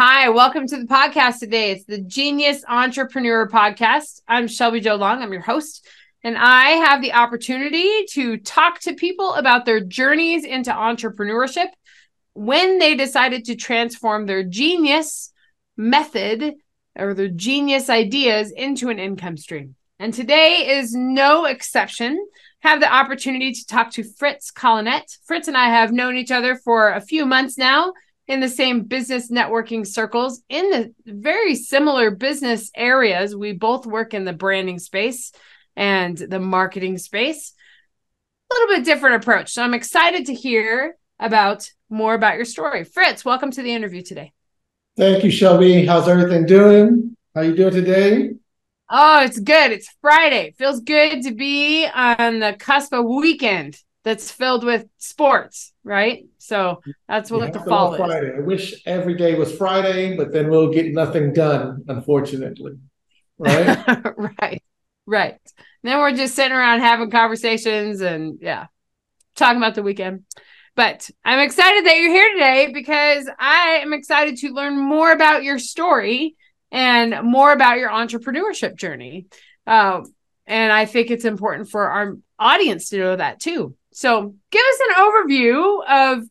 Hi, welcome to the podcast today. It's the Genius Entrepreneur Podcast. I'm Shelby Jo Long, I'm your host, and I have the opportunity to talk to people about their journeys into entrepreneurship when they decided to transform their genius method or their genius ideas into an income stream. And today is no exception. Have the opportunity to talk to Fritz Colinet. Fritz and I have known each other for a few months now in the same business networking circles in the very similar business areas. We both work in the branding space and the marketing space. A little bit different approach. So I'm excited to hear about more about your story. Fritz, welcome to the interview today. Thank you, Shelby. How's everything doing? How are you doing today? Oh, it's good. It's Friday. Feels good to be on the cusp of weekend that's filled with sports, right? So that's what the fall is. Friday. I wish every day was Friday, but then we'll get nothing done, unfortunately. Right? right. Right. And then we're just sitting around having conversations and yeah, talking about the weekend. But I'm excited that you're here today because I am excited to learn more about your story and more about your entrepreneurship journey. Uh, and I think it's important for our audience to know that too. So give us an overview of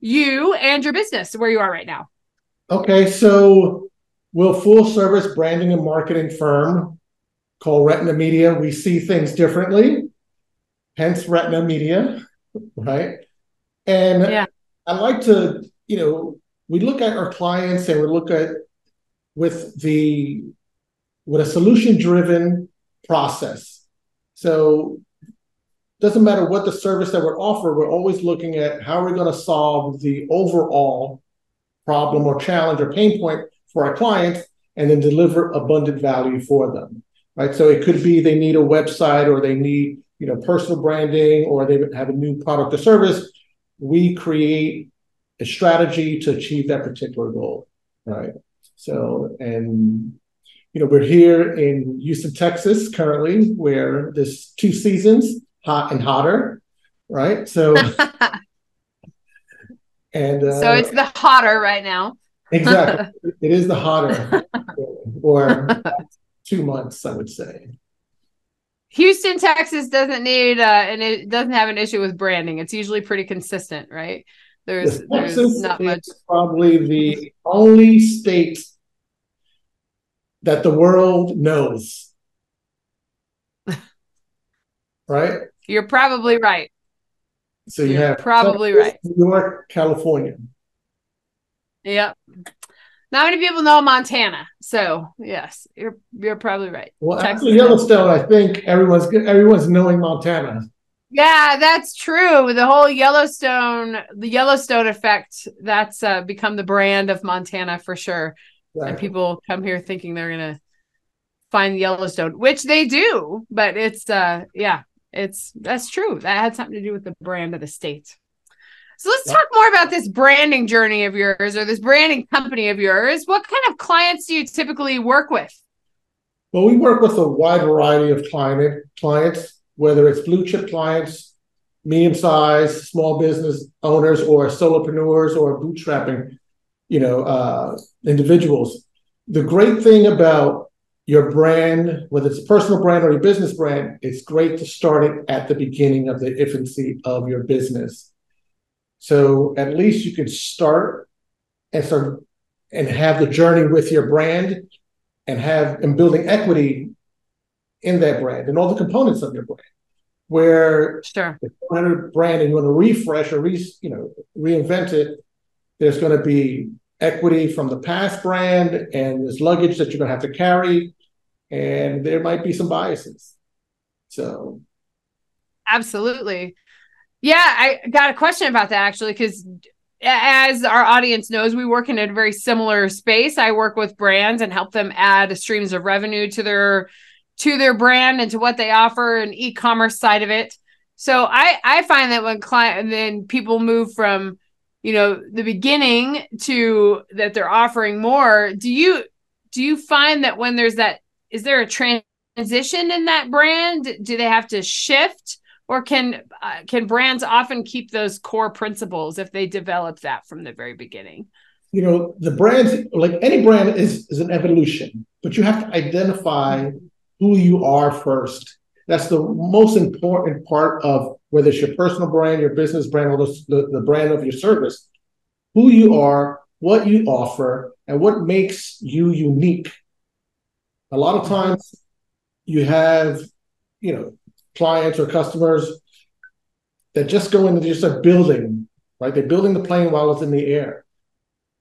you and your business, where you are right now. Okay, so we're a full service branding and marketing firm called Retna Media. We see things differently, hence Retna Media, right? And yeah. I like to, you know, we look at our clients and we look at with the with a solution driven process. So doesn't matter what the service that we're offering, we're always looking at how are we going to solve the overall problem or challenge or pain point for our clients and then deliver abundant value for them. Right. So it could be they need a website or they need, you know, personal branding or they have a new product or service. We create a strategy to achieve that particular goal. Right. So and you know, we're here in Houston, Texas currently, where there's two seasons hot and hotter, right? So, and uh, so it's the hotter right now. exactly, it is the hotter or two months, I would say. Houston, Texas doesn't need uh, and it doesn't have an issue with branding. It's usually pretty consistent, right? There's, there's not much. Probably the only state that the world knows. right? You're probably right. So you You're have probably Texas, right. New York, California. Yep. Not many people know Montana, so yes, you're you're probably right. Well, Texas after Yellowstone, I think everyone's everyone's knowing Montana. Yeah, that's true. The whole Yellowstone, the Yellowstone effect, that's uh, become the brand of Montana for sure. Right. And people come here thinking they're gonna find Yellowstone, which they do, but it's uh yeah, it's that's true. That had something to do with the brand of the state. So let's talk more about this branding journey of yours or this branding company of yours. What kind of clients do you typically work with? Well, we work with a wide variety of client clients, whether it's blue chip clients, medium sized small business owners, or solopreneurs, or bootstrapping, you know, uh, individuals. The great thing about your brand, whether it's a personal brand or your business brand, it's great to start it at the beginning of the infancy of your business. So at least you can start and start and have the journey with your brand and have and building equity in that brand and all the components of your brand. Where sure. if you want a brand and you want to refresh or re, you know reinvent it, there's going to be equity from the past brand and this luggage that you're going to have to carry and there might be some biases. So, absolutely. Yeah, I got a question about that actually because as our audience knows, we work in a very similar space. I work with brands and help them add streams of revenue to their to their brand and to what they offer and e-commerce side of it. So I I find that when client and then people move from you know the beginning to that they're offering more, do you do you find that when there's that is there a transition in that brand? Do they have to shift? or can uh, can brands often keep those core principles if they develop that from the very beginning you know the brands like any brand is is an evolution but you have to identify who you are first that's the most important part of whether it's your personal brand your business brand or the, the brand of your service who you are what you offer and what makes you unique a lot of times you have you know clients or customers that just go in and just start building, right? They're building the plane while it's in the air.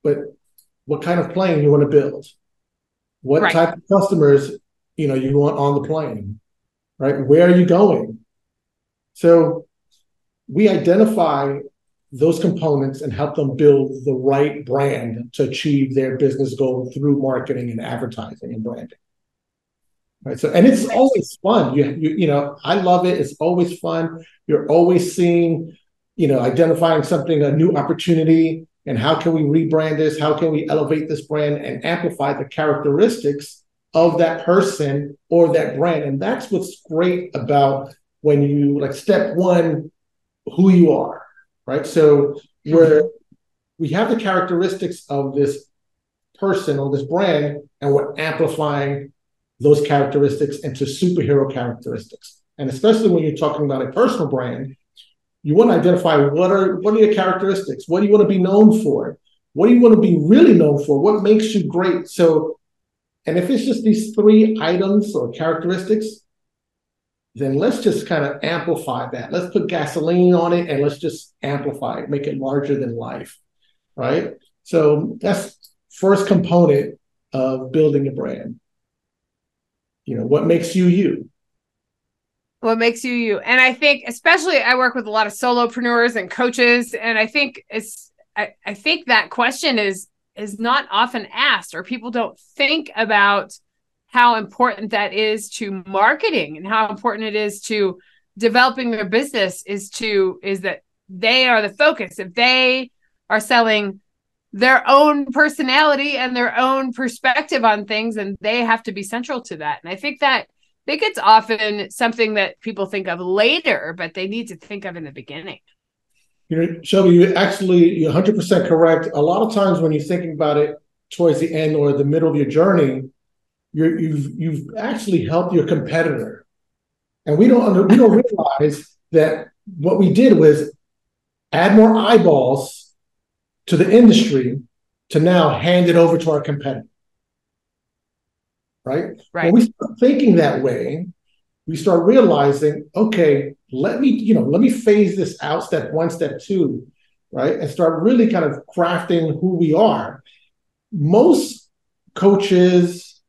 But what kind of plane you want to build? What right. type of customers, you know, you want on the plane, right? Where are you going? So we identify those components and help them build the right brand to achieve their business goal through marketing and advertising and branding. Right. So, and it's always fun. You, you, you know, I love it. It's always fun. You're always seeing, you know, identifying something, a new opportunity, and how can we rebrand this? How can we elevate this brand and amplify the characteristics of that person or that brand? And that's what's great about when you like step one, who you are, right? So where we have the characteristics of this person or this brand, and we're amplifying those characteristics into superhero characteristics. And especially when you're talking about a personal brand, you want to identify what are what are your characteristics? What do you want to be known for? What do you want to be really known for? What makes you great? So, and if it's just these three items or characteristics, then let's just kind of amplify that. Let's put gasoline on it and let's just amplify it, make it larger than life. Right. So that's first component of building a brand you know what makes you you what makes you you and i think especially i work with a lot of solopreneurs and coaches and i think it's i, I think that question is is not often asked or people don't think about how important that is to marketing and how important it is to developing their business is to is that they are the focus. If they are selling their own personality and their own perspective on things and they have to be central to that. And i think that I think it's often something that people think of later but they need to think of in the beginning you know shelby you actually you're 100% correct a lot of times when you're thinking about it towards the end or the middle of your journey you're, you've you've actually helped your competitor and we don't we don't realize that what we did was add more eyeballs to the industry to now hand it over to our competitor. Right? Right. When we start thinking that way, we start realizing, okay, let me, you know, let me phase this out step one, step two, right? And start really kind of crafting who we are. Most coaches,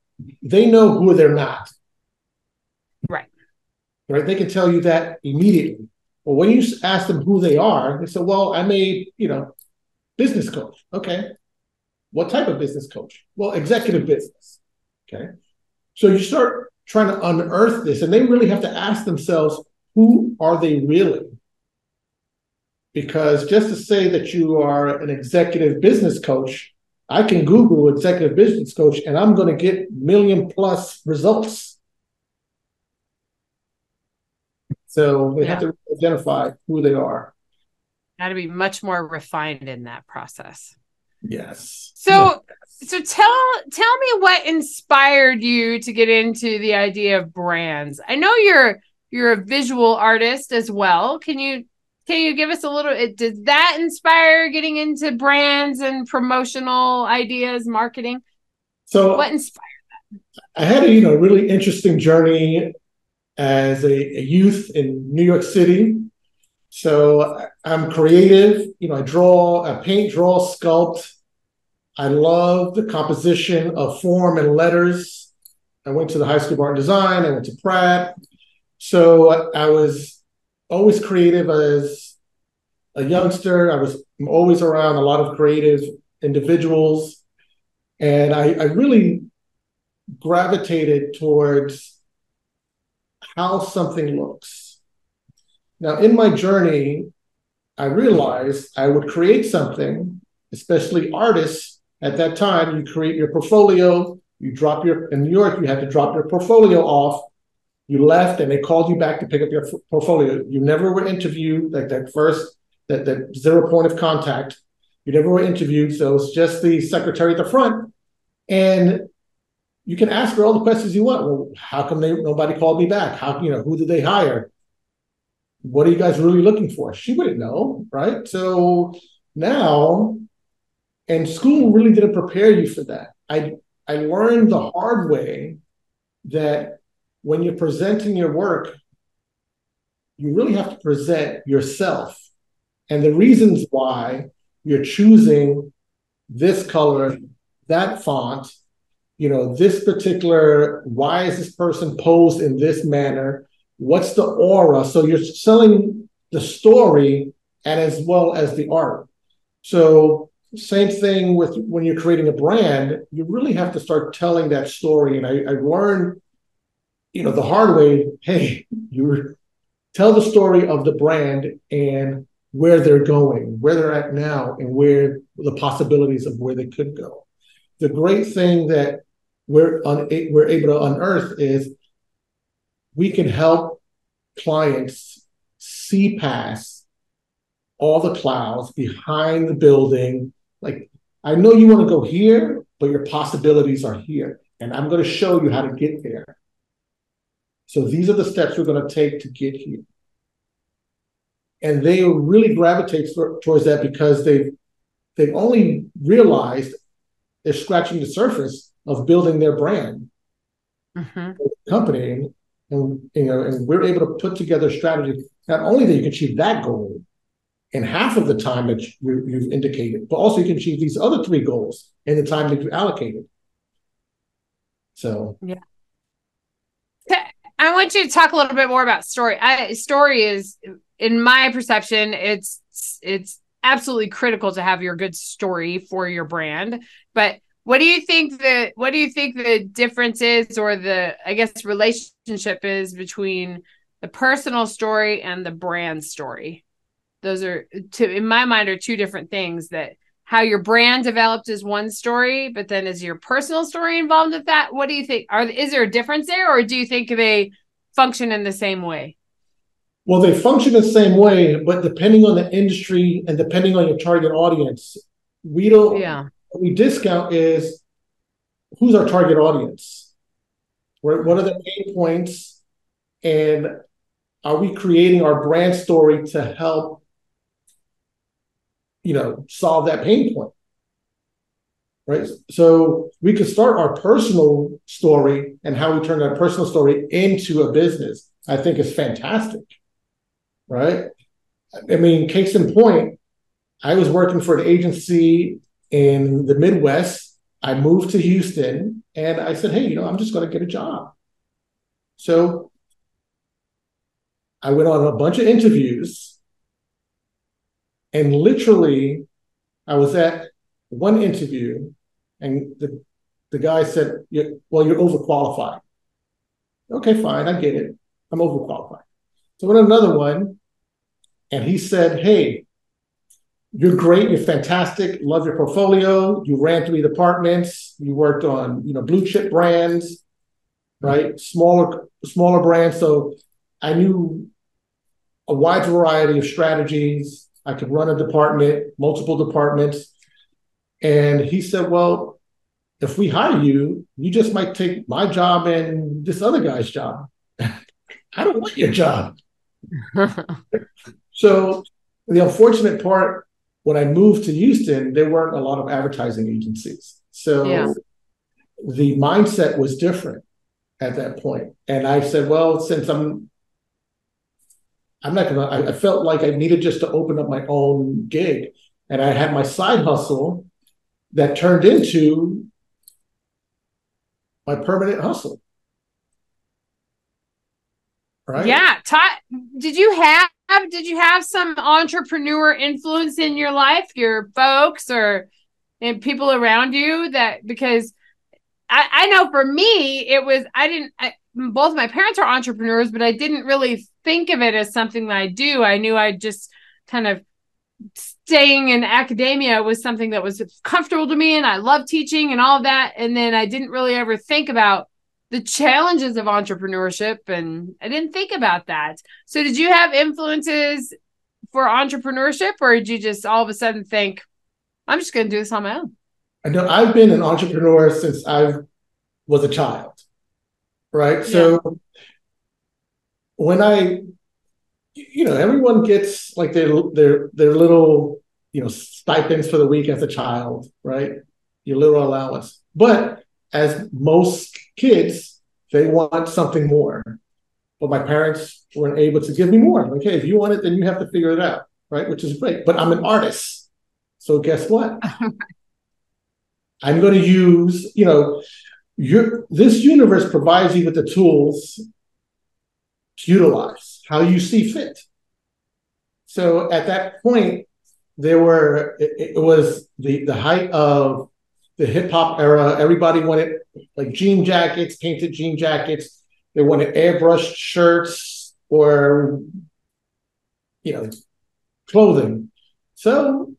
they know who they're not. Right. Right. They can tell you that immediately. But when you ask them who they are, they say, well, I'm a, you know, Business coach. Okay. What type of business coach? Well, executive business. Okay. So you start trying to unearth this, and they really have to ask themselves, who are they really? Because just to say that you are an executive business coach, I can Google executive business coach and I'm going to get million plus results. So they yeah. have to identify who they are got to be much more refined in that process. Yes. So yes. so tell tell me what inspired you to get into the idea of brands. I know you're you're a visual artist as well. Can you can you give us a little did that inspire getting into brands and promotional ideas, marketing? So what inspired that? I had a you know really interesting journey as a, a youth in New York City so I'm creative. You know, I draw, I paint, draw, sculpt. I love the composition of form and letters. I went to the High School of Art and Design. I went to Pratt. So I was always creative as a youngster. I was always around a lot of creative individuals. And I, I really gravitated towards how something looks. Now, in my journey, I realized I would create something, especially artists at that time. You create your portfolio, you drop your, in New York, you had to drop your portfolio off. You left and they called you back to pick up your portfolio. You never were interviewed, like that first, that, that zero point of contact. You never were interviewed. So it's just the secretary at the front. And you can ask her all the questions you want. Well, how come they nobody called me back? How you know who did they hire? What are you guys really looking for? She wouldn't know, right? So now, and school really didn't prepare you for that. I I learned the hard way that when you're presenting your work, you really have to present yourself and the reasons why you're choosing this color, that font, you know, this particular, why is this person posed in this manner? What's the aura? So you're selling the story and as well as the art. So same thing with when you're creating a brand, you really have to start telling that story. And I, I learned, you know, the hard way, hey, you tell the story of the brand and where they're going, where they're at now, and where the possibilities of where they could go. The great thing that we're un- we're able to unearth is we can help clients see past all the clouds behind the building. Like, I know you want to go here, but your possibilities are here. And I'm going to show you how to get there. So these are the steps we're going to take to get here. And they really gravitate towards that because they've they've only realized they're scratching the surface of building their brand mm-hmm. company and, and you know and we're able to put together a strategy not only that you can achieve that goal in half of the time that you, you've indicated but also you can achieve these other three goals in the time that you allocated so yeah I want you to talk a little bit more about story. I, story is, in my perception, it's it's absolutely critical to have your good story for your brand. But what do you think the what do you think the difference is or the I guess relationship is between the personal story and the brand story? Those are two in my mind are two different things that how your brand developed is one story, but then is your personal story involved with that? What do you think? Are is there a difference there or do you think they function in the same way? Well, they function the same way, but depending on the industry and depending on your target audience, we don't yeah what we discount is who's our target audience? What are the pain points? And are we creating our brand story to help, you know, solve that pain point? Right. So we could start our personal story and how we turn that personal story into a business. I think is fantastic. Right. I mean, case in point, I was working for an agency in the Midwest. I moved to Houston and I said, hey, you know, I'm just going to get a job. So I went on a bunch of interviews and literally I was at one interview and the, the guy said, well, you're overqualified. Okay, fine, I get it. I'm overqualified. So went another one and he said, hey, you're great. You're fantastic. Love your portfolio. You ran three departments. You worked on, you know, blue chip brands, right? Smaller, smaller brands. So I knew a wide variety of strategies. I could run a department, multiple departments. And he said, Well, if we hire you, you just might take my job and this other guy's job. I don't want your job. so the unfortunate part when I moved to Houston, there weren't a lot of advertising agencies. So yeah. the mindset was different at that point. And I said, well, since I'm I'm not gonna I, I felt like I needed just to open up my own gig. And I had my side hustle that turned into my permanent hustle. Right? Yeah. Todd, did you have did you have some entrepreneur influence in your life, your folks or and people around you that because I, I know for me it was I didn't both my parents are entrepreneurs, but I didn't really think of it as something that I do. I knew I just kind of staying in academia was something that was comfortable to me and I love teaching and all of that. And then I didn't really ever think about the challenges of entrepreneurship and I didn't think about that. So did you have influences for entrepreneurship or did you just all of a sudden think, I'm just going to do this on my own? I know I've been an entrepreneur since I was a child, right? Yeah. So when I you know, everyone gets like their their their little you know stipends for the week as a child, right? Your little allowance. But as most kids, they want something more. But my parents weren't able to give me more. Like, hey, if you want it, then you have to figure it out, right? Which is great. But I'm an artist. So guess what? I'm going to use, you know, your this universe provides you with the tools to utilize how you see fit. So at that point, there were it, it was the the height of the hip hop era. Everybody wanted like jean jackets, painted jean jackets. They wanted airbrushed shirts or you know clothing. So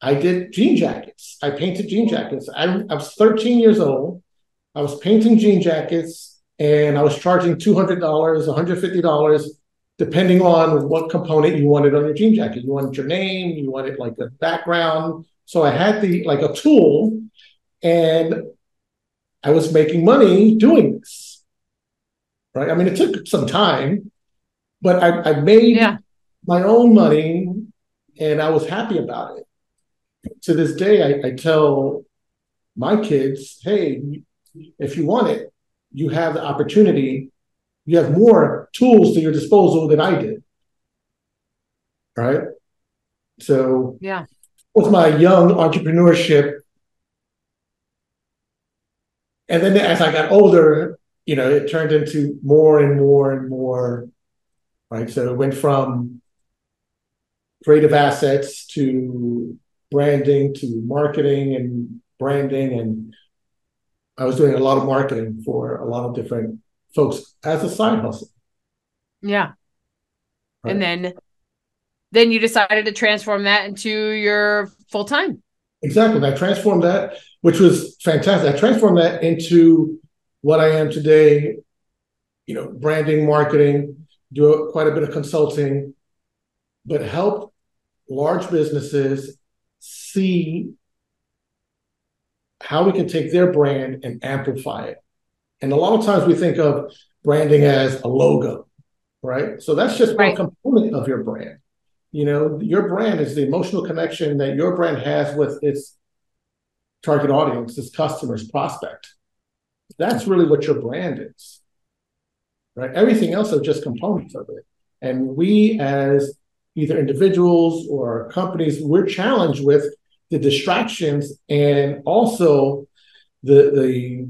I did jean jackets. I painted jean jackets. I, I was 13 years old. I was painting jean jackets and I was charging $200, $150 depending on what component you wanted on your jean jacket. You wanted your name, you wanted like a background. So I had the like a tool and I was making money doing this. Right. I mean, it took some time, but I, I made yeah. my own money and I was happy about it. To this day, I, I tell my kids, hey, if you want it, you have the opportunity you have more tools to your disposal than I did. Right. So yeah, with my young entrepreneurship, and then as I got older, you know, it turned into more and more and more. Right. So it went from creative assets to branding to marketing and branding and I was doing a lot of marketing for a lot of different folks as a side hustle. Yeah. Right. And then then you decided to transform that into your full time. Exactly. I transformed that, which was fantastic. I transformed that into what I am today, you know, branding, marketing, do quite a bit of consulting, but help large businesses see how we can take their brand and amplify it. And a lot of times we think of branding as a logo, right? So that's just right. one component of your brand. You know, your brand is the emotional connection that your brand has with its target audience, its customers, prospect. That's really what your brand is, right? Everything else are just components of it. And we, as either individuals or companies, we're challenged with the distractions and also the the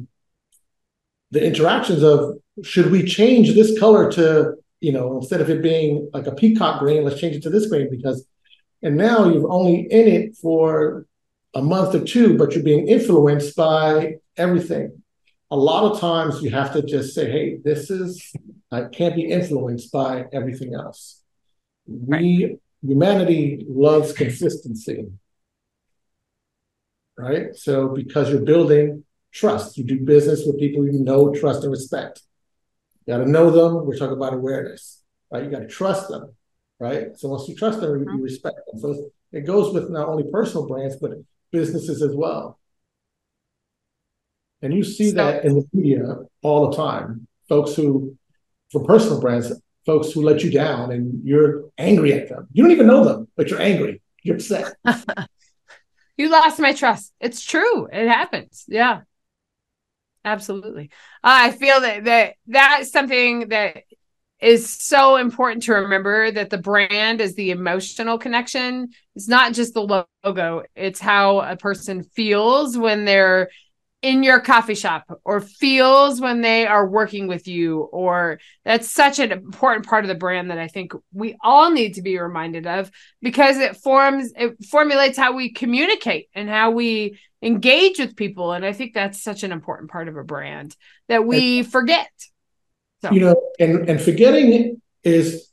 the interactions of should we change this color to you know instead of it being like a peacock green let's change it to this green because and now you're only in it for a month or two but you're being influenced by everything. A lot of times you have to just say hey this is i can't be influenced by everything else. We humanity loves consistency right so because you're building trust. You do business with people you know, trust, and respect. You got to know them. We're talking about awareness, right? You got to trust them, right? So once you trust them, you, you respect them. So it goes with not only personal brands, but businesses as well. And you see so, that in the media all the time. Folks who, for personal brands, folks who let you down and you're angry at them. You don't even know them, but you're angry. You're upset. you lost my trust. It's true. It happens. Yeah absolutely i feel that that that's something that is so important to remember that the brand is the emotional connection it's not just the logo it's how a person feels when they're in your coffee shop or feels when they are working with you or that's such an important part of the brand that I think we all need to be reminded of because it forms it formulates how we communicate and how we engage with people and I think that's such an important part of a brand that we forget. So. You know, and and forgetting is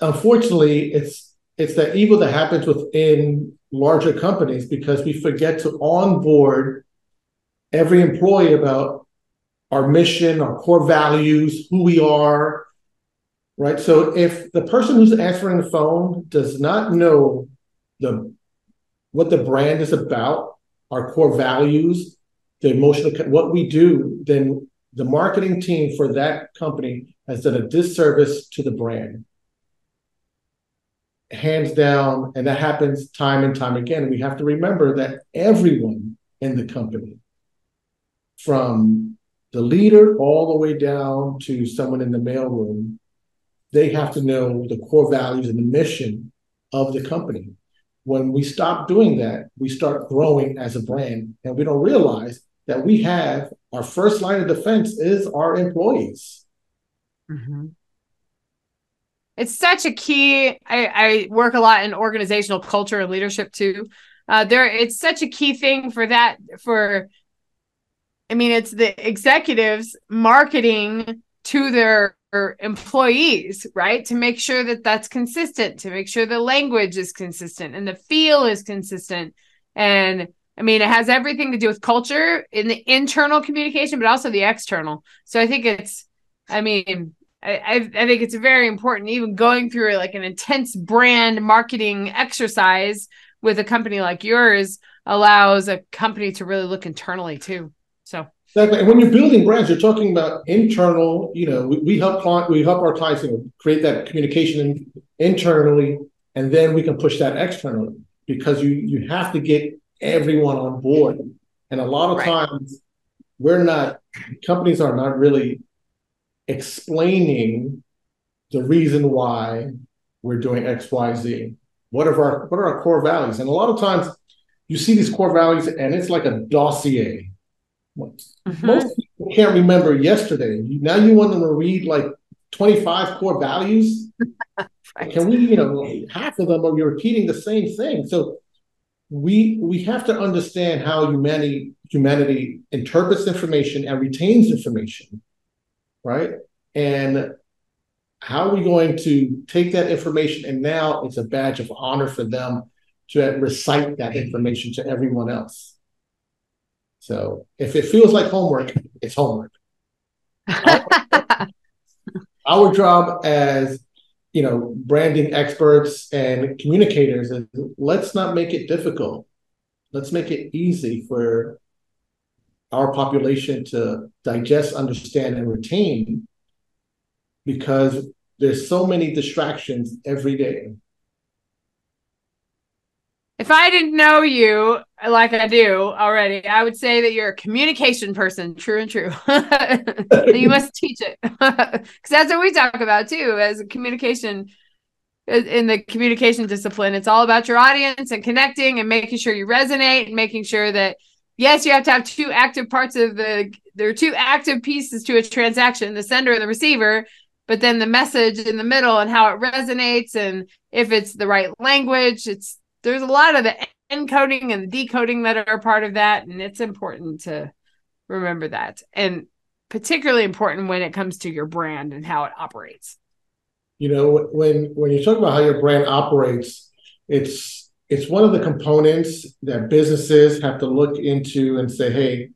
unfortunately it's it's that evil that happens within larger companies because we forget to onboard every employee about our mission, our core values, who we are, right? So if the person who's answering the phone does not know the what the brand is about, our core values, the emotional what we do, then the marketing team for that company has done a disservice to the brand. Hands down, and that happens time and time again. We have to remember that everyone in the company from the leader all the way down to someone in the mailroom, they have to know the core values and the mission of the company. When we stop doing that, we start growing as a brand, and we don't realize that we have our first line of defense is our employees. Mm-hmm. It's such a key. I, I, work a lot in organizational culture and leadership too. Uh, there, it's such a key thing for that for I mean, it's the executives marketing to their employees, right? To make sure that that's consistent, to make sure the language is consistent and the feel is consistent. And I mean, it has everything to do with culture in the internal communication, but also the external. So I think it's, I mean, I, I, think it's very important, even going through like an intense brand marketing exercise with a company like yours allows a company to really look internally too. So exactly. And when you're building brands, you're talking about internal. You know, we, we help client, we help our clients you know, create that communication internally, and then we can push that externally because you you have to get everyone on board. And a lot of right. times, we're not companies are not really explaining the reason why we're doing X, Y, Z. What are our what are our core values? And a lot of times you see these core values and it's like a dossier Mm-hmm. Most people can't remember yesterday. Now you want them to read like 25 core values. right. Can we, you know, half of them are you're repeating the same thing. So we we have to understand how humanity humanity interprets information and retains information, right? And how are we going to take that information and now it's a badge of honor for them to recite that information to everyone else. So if it feels like homework, it's homework. our, our job as you know branding experts and communicators is let's not make it difficult. Let's make it easy for our population to digest, understand, and retain because there's so many distractions every day if I didn't know you like I do already, I would say that you're a communication person, true and true. you must teach it because that's what we talk about too as a communication in the communication discipline. It's all about your audience and connecting and making sure you resonate and making sure that yes, you have to have two active parts of the there are two active pieces to a transaction, the sender and the receiver, but then the message in the middle and how it resonates and if it's the right language, it's there's a lot of the encoding and the decoding that are part of that and it's important to remember that and particularly important when it comes to your brand and how it operates. You know when when you talk about how your brand operates it's it's one of the components that businesses have to look into and say hey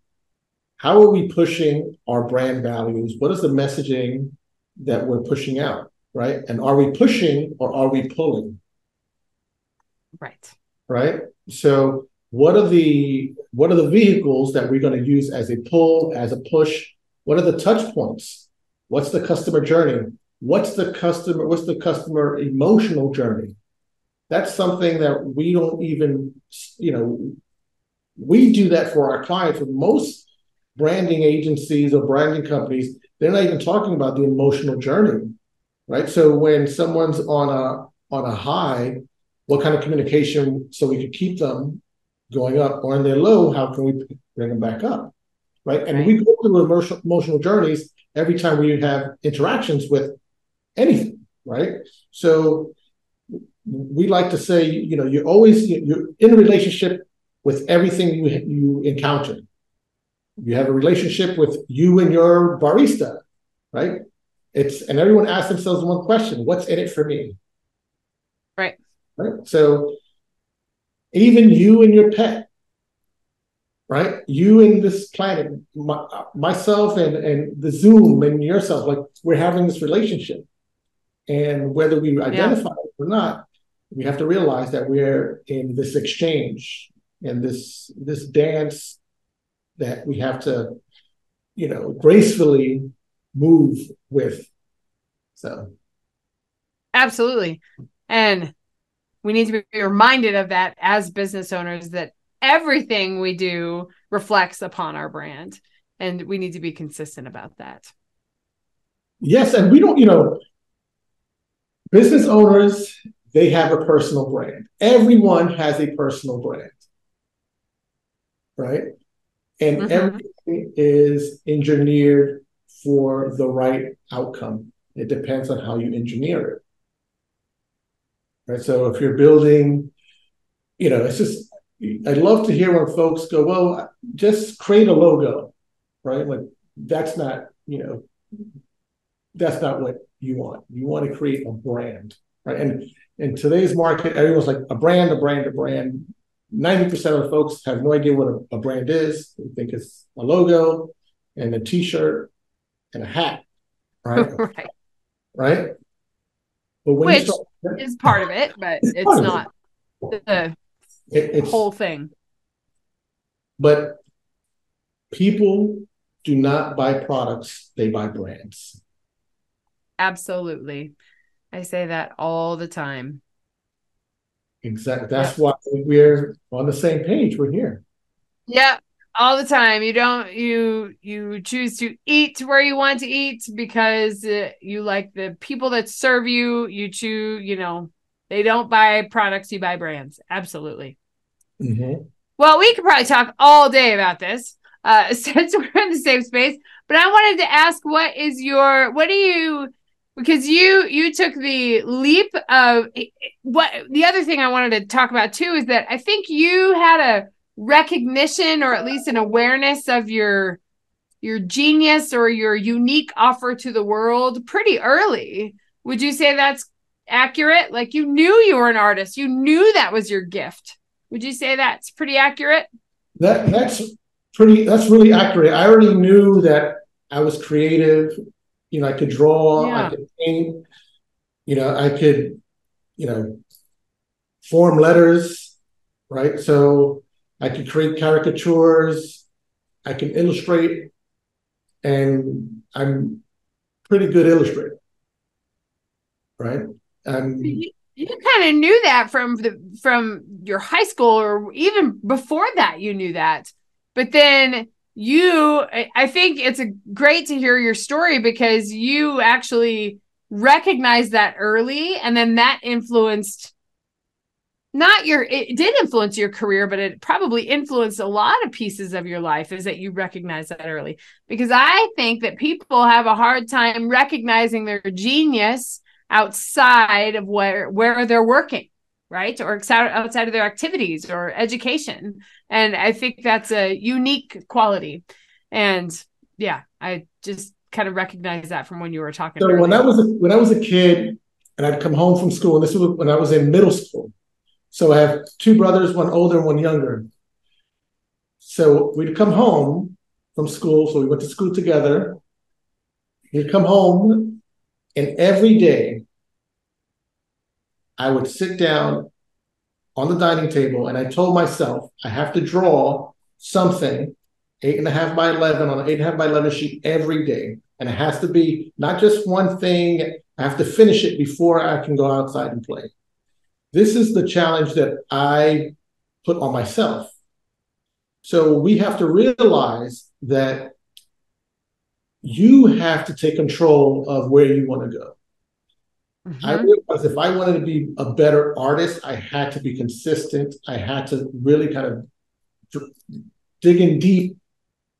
how are we pushing our brand values? What is the messaging that we're pushing out? Right? And are we pushing or are we pulling Right. Right. So what are the what are the vehicles that we're going to use as a pull, as a push? What are the touch points? What's the customer journey? What's the customer, what's the customer emotional journey? That's something that we don't even, you know, we do that for our clients. With most branding agencies or branding companies, they're not even talking about the emotional journey, right? So when someone's on a on a high, what kind of communication so we could keep them going up or in their low how can we bring them back up right? And we go through emotional, emotional journeys every time we have interactions with anything, right? So we like to say, you know, you're always you're in a relationship with everything you you encounter. You have a relationship with you and your barista, right? It's and everyone asks themselves one question: What's in it for me? Right. Right. So even you and your pet, right? You and this planet, my, myself and and the Zoom and yourself, like we're having this relationship, and whether we identify yeah. it or not, we have to realize that we're in this exchange and this this dance that we have to, you know, gracefully move with. So absolutely. And we need to be reminded of that as business owners that everything we do reflects upon our brand. And we need to be consistent about that. Yes. And we don't, you know, business owners, they have a personal brand. Everyone has a personal brand. Right. And mm-hmm. everything is engineered for the right outcome. It depends on how you engineer it. Right. So if you're building, you know, it's just I love to hear when folks go, well, just create a logo, right? Like that's not, you know, that's not what you want. You want to create a brand, right? And in today's market, everyone's like a brand, a brand, a brand. 90% of the folks have no idea what a, a brand is. They think it's a logo and a t-shirt and a hat, right? right. Right. But when Which start, is part of it, but it's, it's not it. the it, whole thing. But people do not buy products, they buy brands. Absolutely. I say that all the time. Exactly. That's why we're on the same page. We're here. Yeah all the time. You don't you you choose to eat where you want to eat because uh, you like the people that serve you. You choose you know they don't buy products you buy brands. Absolutely. Mm-hmm. well we could probably talk all day about this uh since we're in the same space but i wanted to ask what is your what do you because you you took the leap of what the other thing i wanted to talk about too is that i think you had a recognition or at least an awareness of your your genius or your unique offer to the world pretty early. Would you say that's accurate? Like you knew you were an artist, you knew that was your gift. Would you say that's pretty accurate? That that's pretty that's really accurate. I already knew that I was creative. You know, I could draw, yeah. I could paint, you know, I could, you know, form letters, right? So I can create caricatures, I can illustrate, and I'm pretty good illustrator. Right? Um, you, you kind of knew that from the from your high school or even before that you knew that. But then you I think it's a great to hear your story because you actually recognized that early and then that influenced not your it did influence your career but it probably influenced a lot of pieces of your life is that you recognize that early. Because i think that people have a hard time recognizing their genius outside of where where they're working right? Or outside of their activities or education. And i think that's a unique quality. And yeah i just kind of recognize that from when you were talking so earlier. when i was a, when i was a kid and i'd come home from school and this was when i was in middle school so I have two brothers, one older one younger. So we'd come home from school. So we went to school together. We'd come home, and every day I would sit down on the dining table and I told myself I have to draw something eight and a half by 11 on an eight and a half by 11 sheet every day. And it has to be not just one thing, I have to finish it before I can go outside and play. This is the challenge that I put on myself. So we have to realize that you have to take control of where you want to go. Mm-hmm. I realized if I wanted to be a better artist, I had to be consistent. I had to really kind of dig in deep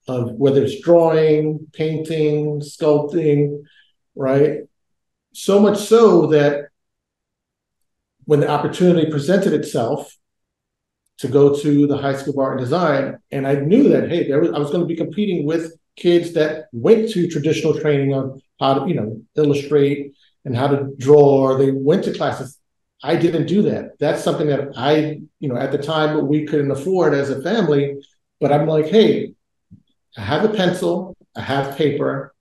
of whether it's drawing, painting, sculpting, right? So much so that when the opportunity presented itself to go to the High School of Art and Design, and I knew that hey, there was, I was going to be competing with kids that went to traditional training on how to, you know, illustrate and how to draw. or They went to classes. I didn't do that. That's something that I, you know, at the time we couldn't afford as a family. But I'm like, hey, I have a pencil, I have paper.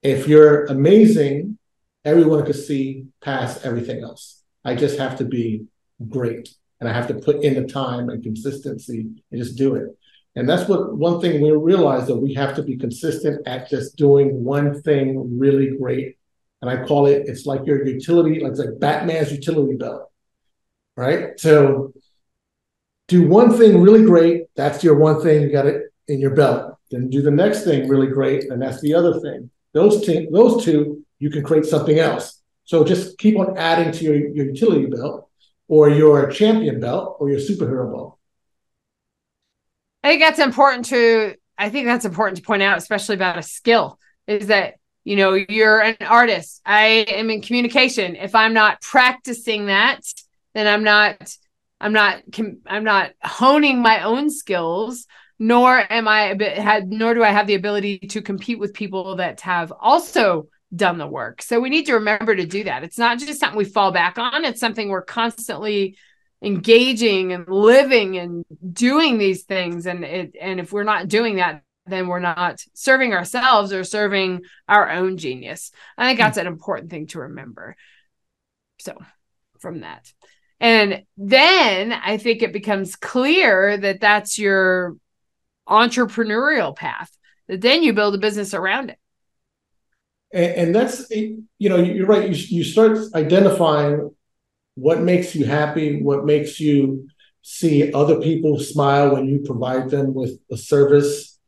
If you're amazing, everyone could see past everything else. I just have to be great and I have to put in the time and consistency and just do it. And that's what one thing we realize that we have to be consistent at just doing one thing really great. And I call it, it's like your utility, it's like Batman's utility belt, right? So do one thing really great. That's your one thing. You got it in your belt. Then do the next thing really great, and that's the other thing. Those two, those two, you can create something else. So just keep on adding to your, your utility belt, or your champion belt, or your superhero belt. I think that's important to. I think that's important to point out, especially about a skill, is that you know you're an artist. I am in communication. If I'm not practicing that, then I'm not. I'm not. I'm not honing my own skills nor am I had nor do I have the ability to compete with people that have also done the work. So we need to remember to do that. It's not just something we fall back on, it's something we're constantly engaging and living and doing these things and it and if we're not doing that then we're not serving ourselves or serving our own genius. I think that's an important thing to remember. So, from that. And then I think it becomes clear that that's your entrepreneurial path that then you build a business around it and, and that's you know you're right you, you start identifying what makes you happy what makes you see other people smile when you provide them with a service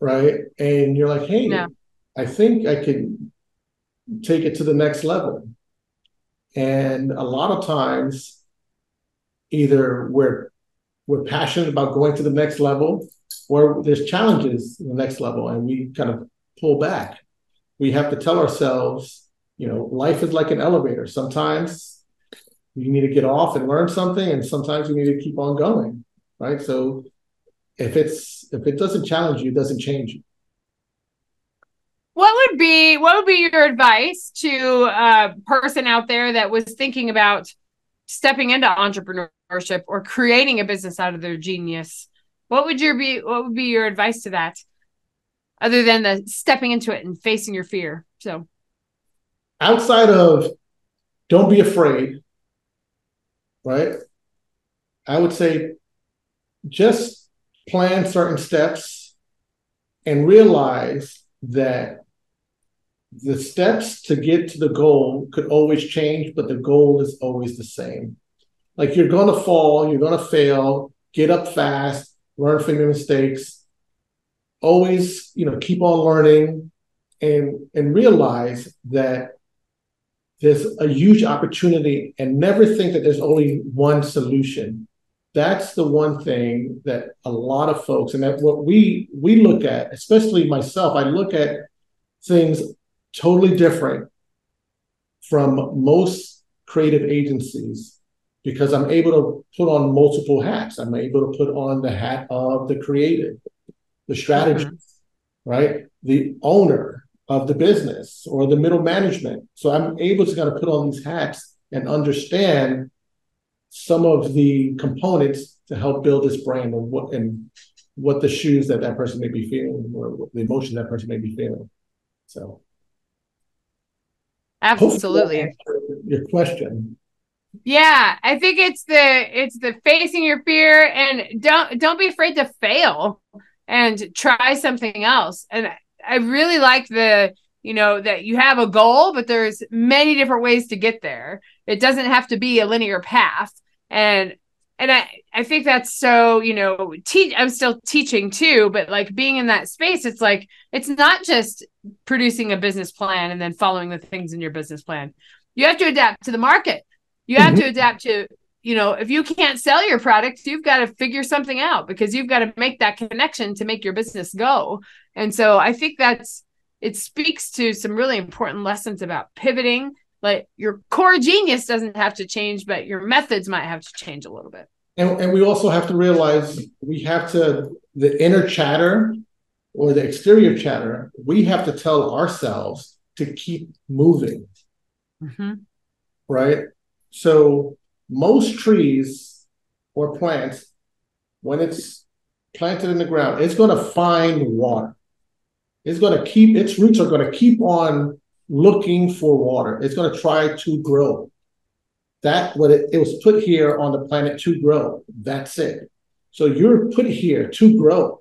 right and you're like hey yeah. i think i can take it to the next level and a lot of times either we're we're passionate about going to the next level or there's challenges in the next level and we kind of pull back. We have to tell ourselves, you know, life is like an elevator. Sometimes you need to get off and learn something, and sometimes you need to keep on going. Right. So if it's if it doesn't challenge you, it doesn't change you. What would be what would be your advice to a person out there that was thinking about stepping into entrepreneurship or creating a business out of their genius? What would your be what would be your advice to that? Other than the stepping into it and facing your fear. So outside of don't be afraid, right? I would say just plan certain steps and realize that the steps to get to the goal could always change, but the goal is always the same. Like you're going to fall, you're going to fail, get up fast, learn from your mistakes, always, you know, keep on learning and and realize that there's a huge opportunity and never think that there's only one solution. That's the one thing that a lot of folks and that what we we look at, especially myself, I look at things totally different from most creative agencies because I'm able to put on multiple hats. I'm able to put on the hat of the creative, the strategist, mm-hmm. right? The owner of the business or the middle management. So I'm able to kind of put on these hats and understand some of the components to help build this brand and what and what the shoes that that person may be feeling or the emotion that person may be feeling. So absolutely your question yeah, I think it's the it's the facing your fear and don't don't be afraid to fail and try something else. And I really like the you know that you have a goal but there's many different ways to get there. It doesn't have to be a linear path. And and I I think that's so, you know, teach I'm still teaching too, but like being in that space it's like it's not just producing a business plan and then following the things in your business plan. You have to adapt to the market you have mm-hmm. to adapt to you know, if you can't sell your product, you've got to figure something out because you've got to make that connection to make your business go. And so I think that's it speaks to some really important lessons about pivoting. Like your core genius doesn't have to change, but your methods might have to change a little bit. And, and we also have to realize we have to, the inner chatter or the exterior chatter, we have to tell ourselves to keep moving. Mm-hmm. Right. So most trees or plants, when it's planted in the ground, it's going to find water. It's going to keep its roots are going to keep on looking for water. It's going to try to grow. That what it, it was put here on the planet to grow. That's it. So you're put here to grow.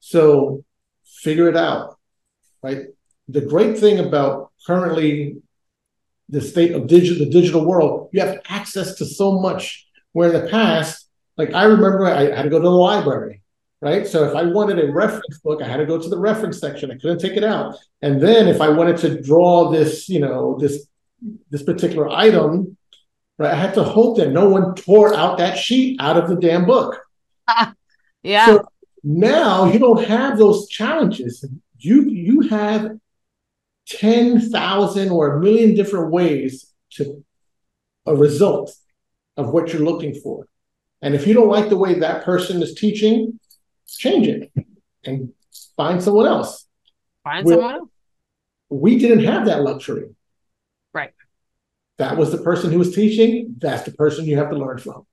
So figure it out, right? The great thing about currently the state of digital, the digital world, you have access to so much. Where in the past, like I remember, I had to go to the library, right? So if I wanted a reference book, I had to go to the reference section. I couldn't take it out. And then if I wanted to draw this, you know, this this particular item, right, I had to hope that no one tore out that sheet out of the damn book. yeah. So now you don't have those challenges. You you have 10,000 or a million different ways to a result of what you're looking for. And if you don't like the way that person is teaching, change it and find someone else. Find We're, someone else. We didn't have that luxury. Right. That was the person who was teaching. That's the person you have to learn from.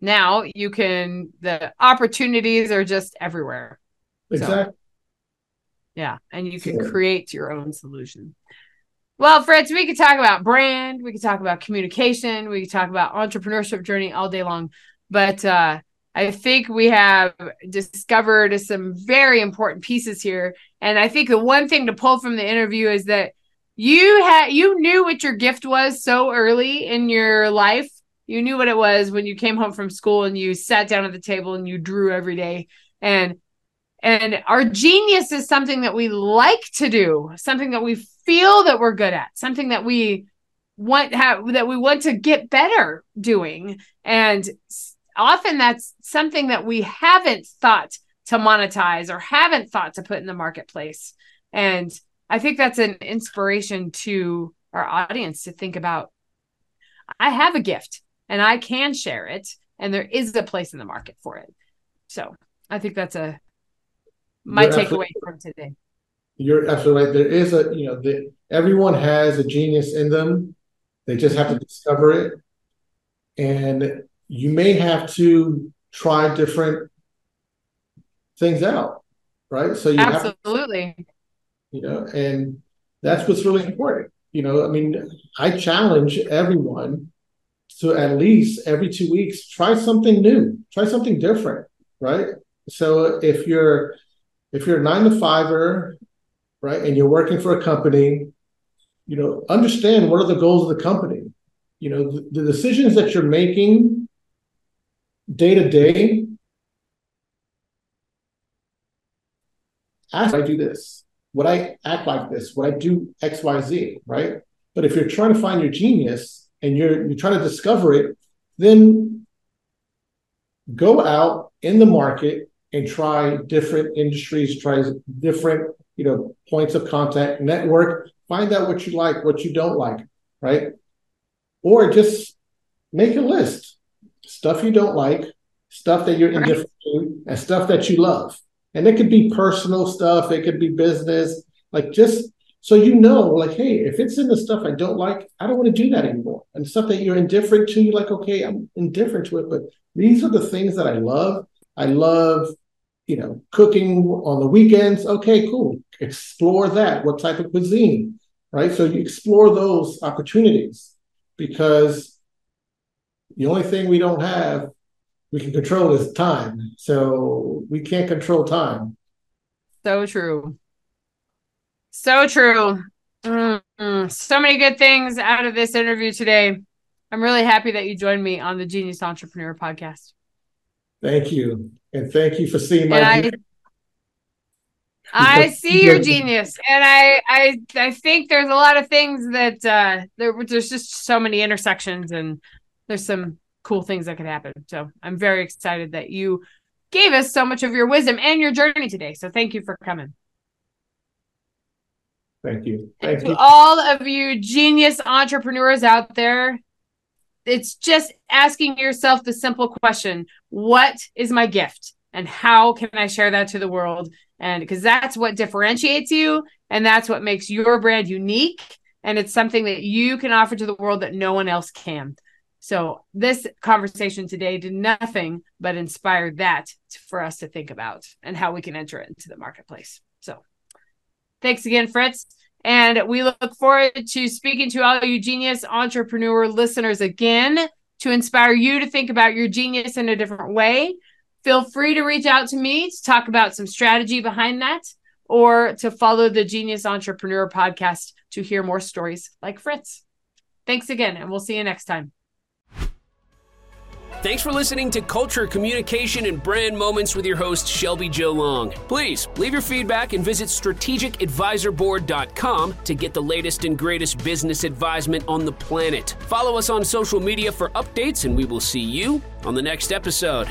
Now you can, the opportunities are just everywhere. Exactly. So yeah. And you can create your own solution. Well, Fritz, we could talk about brand, we could talk about communication, we could talk about entrepreneurship journey all day long. But uh, I think we have discovered some very important pieces here. And I think the one thing to pull from the interview is that you had you knew what your gift was so early in your life. You knew what it was when you came home from school and you sat down at the table and you drew every day. And and our genius is something that we like to do, something that we feel that we're good at, something that we want have that we want to get better doing. And often that's something that we haven't thought to monetize or haven't thought to put in the marketplace. And I think that's an inspiration to our audience to think about I have a gift and I can share it and there is a place in the market for it. So I think that's a my takeaway from today. You're absolutely right. There is a, you know, the, everyone has a genius in them. They just have to mm-hmm. discover it. And you may have to try different things out, right? So you absolutely, have, you know, and that's what's really important. You know, I mean, I challenge everyone to at least every two weeks try something new, try something different, right? So if you're if you're a nine to fiver, right, and you're working for a company, you know, understand what are the goals of the company. You know, the, the decisions that you're making day to day. Ask, I do this? Would I act like this? Would I do X, Y, Z? Right. But if you're trying to find your genius and you're you're trying to discover it, then go out in the market and try different industries, try different, you know, points of contact, network, find out what you like, what you don't like, right? Or just make a list. Stuff you don't like, stuff that you're indifferent to, and stuff that you love. And it could be personal stuff, it could be business, like just so you know, like, hey, if it's in the stuff I don't like, I don't want to do that anymore. And stuff that you're indifferent to, you're like, okay, I'm indifferent to it, but these are the things that I love. I love you know, cooking on the weekends. Okay, cool. Explore that. What type of cuisine, right? So you explore those opportunities because the only thing we don't have we can control is time. So we can't control time. So true. So true. Mm-hmm. So many good things out of this interview today. I'm really happy that you joined me on the Genius Entrepreneur podcast. Thank you. And thank you for seeing my. I, I see your genius, and I, I, I think there's a lot of things that uh, there, there's just so many intersections, and there's some cool things that could happen. So I'm very excited that you gave us so much of your wisdom and your journey today. So thank you for coming. Thank you. Thank and you. To all of you genius entrepreneurs out there, it's just asking yourself the simple question What is my gift? And how can I share that to the world? And because that's what differentiates you and that's what makes your brand unique. And it's something that you can offer to the world that no one else can. So, this conversation today did nothing but inspire that for us to think about and how we can enter it into the marketplace. So, thanks again, Fritz. And we look forward to speaking to all you genius entrepreneur listeners again to inspire you to think about your genius in a different way. Feel free to reach out to me to talk about some strategy behind that or to follow the Genius Entrepreneur podcast to hear more stories like Fritz. Thanks again, and we'll see you next time. Thanks for listening to Culture, Communication, and Brand Moments with your host, Shelby Jo Long. Please leave your feedback and visit strategicadvisorboard.com to get the latest and greatest business advisement on the planet. Follow us on social media for updates, and we will see you on the next episode.